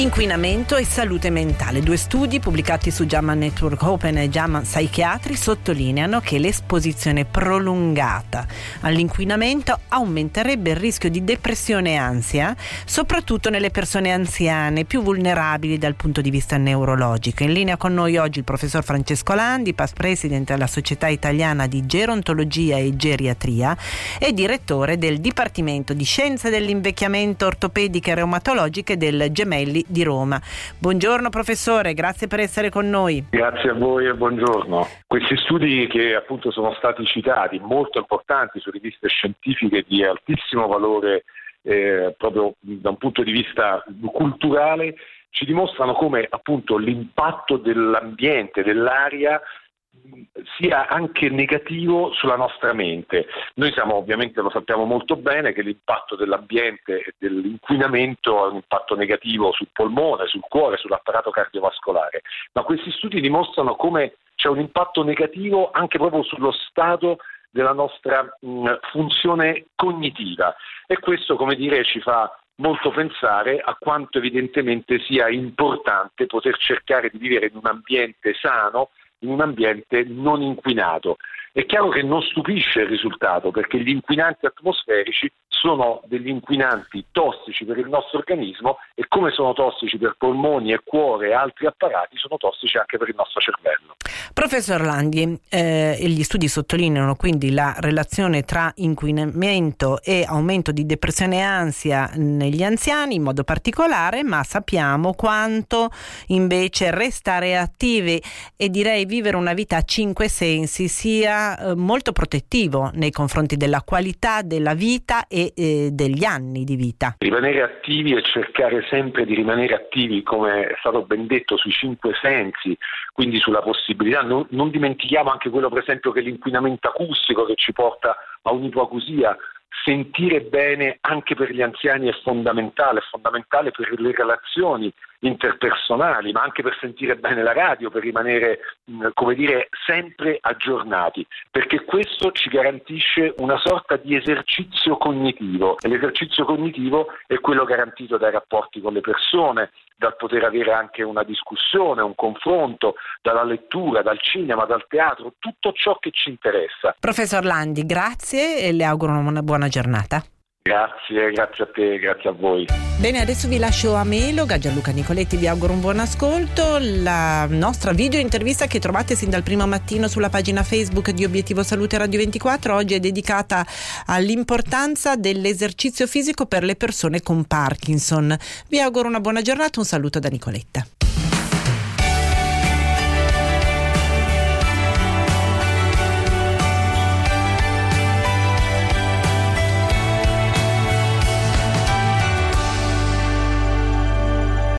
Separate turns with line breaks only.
Inquinamento e salute mentale. Due studi pubblicati su German Network Open e German Psychiatry sottolineano che l'esposizione prolungata all'inquinamento aumenterebbe il rischio di depressione e ansia, soprattutto nelle persone anziane più vulnerabili dal punto di vista neurologico. In linea con noi oggi il professor Francesco Landi, past president della Società Italiana di Gerontologia e Geriatria e direttore del Dipartimento di Scienze dell'Invecchiamento Ortopediche e Reumatologiche del Gemelli di Roma. Buongiorno professore, grazie per essere con noi.
Grazie a voi e buongiorno. Questi studi che appunto sono stati citati, molto importanti su riviste scientifiche di altissimo valore eh, proprio da un punto di vista culturale, ci dimostrano come appunto l'impatto dell'ambiente, dell'aria sia anche negativo sulla nostra mente. Noi siamo ovviamente lo sappiamo molto bene che l'impatto dell'ambiente e dell'inquinamento ha un impatto negativo sul polmone, sul cuore, sull'apparato cardiovascolare, ma questi studi dimostrano come c'è un impatto negativo anche proprio sullo stato della nostra mh, funzione cognitiva e questo come dire ci fa molto pensare a quanto evidentemente sia importante poter cercare di vivere in un ambiente sano in un ambiente non inquinato. È chiaro che non stupisce il risultato perché gli inquinanti atmosferici sono degli inquinanti tossici per il nostro organismo e come sono tossici per polmoni e cuore e altri apparati, sono tossici anche per il nostro cervello.
Professor Landi, eh, gli studi sottolineano quindi la relazione tra inquinamento e aumento di depressione e ansia negli anziani in modo particolare, ma sappiamo quanto invece restare attivi e direi vivere una vita a cinque sensi sia eh, molto protettivo nei confronti della qualità della vita e eh, degli anni di vita.
Rimanere attivi e cercare sempre di rimanere attivi, come è stato ben detto, sui cinque sensi, quindi sulla possibilità, non, non dimentichiamo anche quello per esempio che l'inquinamento acustico che ci porta a un'ipoacusia, sentire bene anche per gli anziani è fondamentale, è fondamentale per le relazioni interpersonali, ma anche per sentire bene la radio, per rimanere, come dire, sempre aggiornati, perché questo ci garantisce una sorta di esercizio cognitivo e l'esercizio cognitivo è quello garantito dai rapporti con le persone, dal poter avere anche una discussione, un confronto, dalla lettura, dal cinema, dal teatro, tutto ciò che ci interessa.
Professor Landi, grazie e le auguro una buona giornata.
Grazie, grazie a te, grazie a voi.
Bene, adesso vi lascio a Meloga, Gianluca Nicoletti vi auguro un buon ascolto. La nostra video intervista che trovate sin dal primo mattino sulla pagina Facebook di Obiettivo Salute Radio 24 oggi è dedicata all'importanza dell'esercizio fisico per le persone con Parkinson. Vi auguro una buona giornata, un saluto da Nicoletta.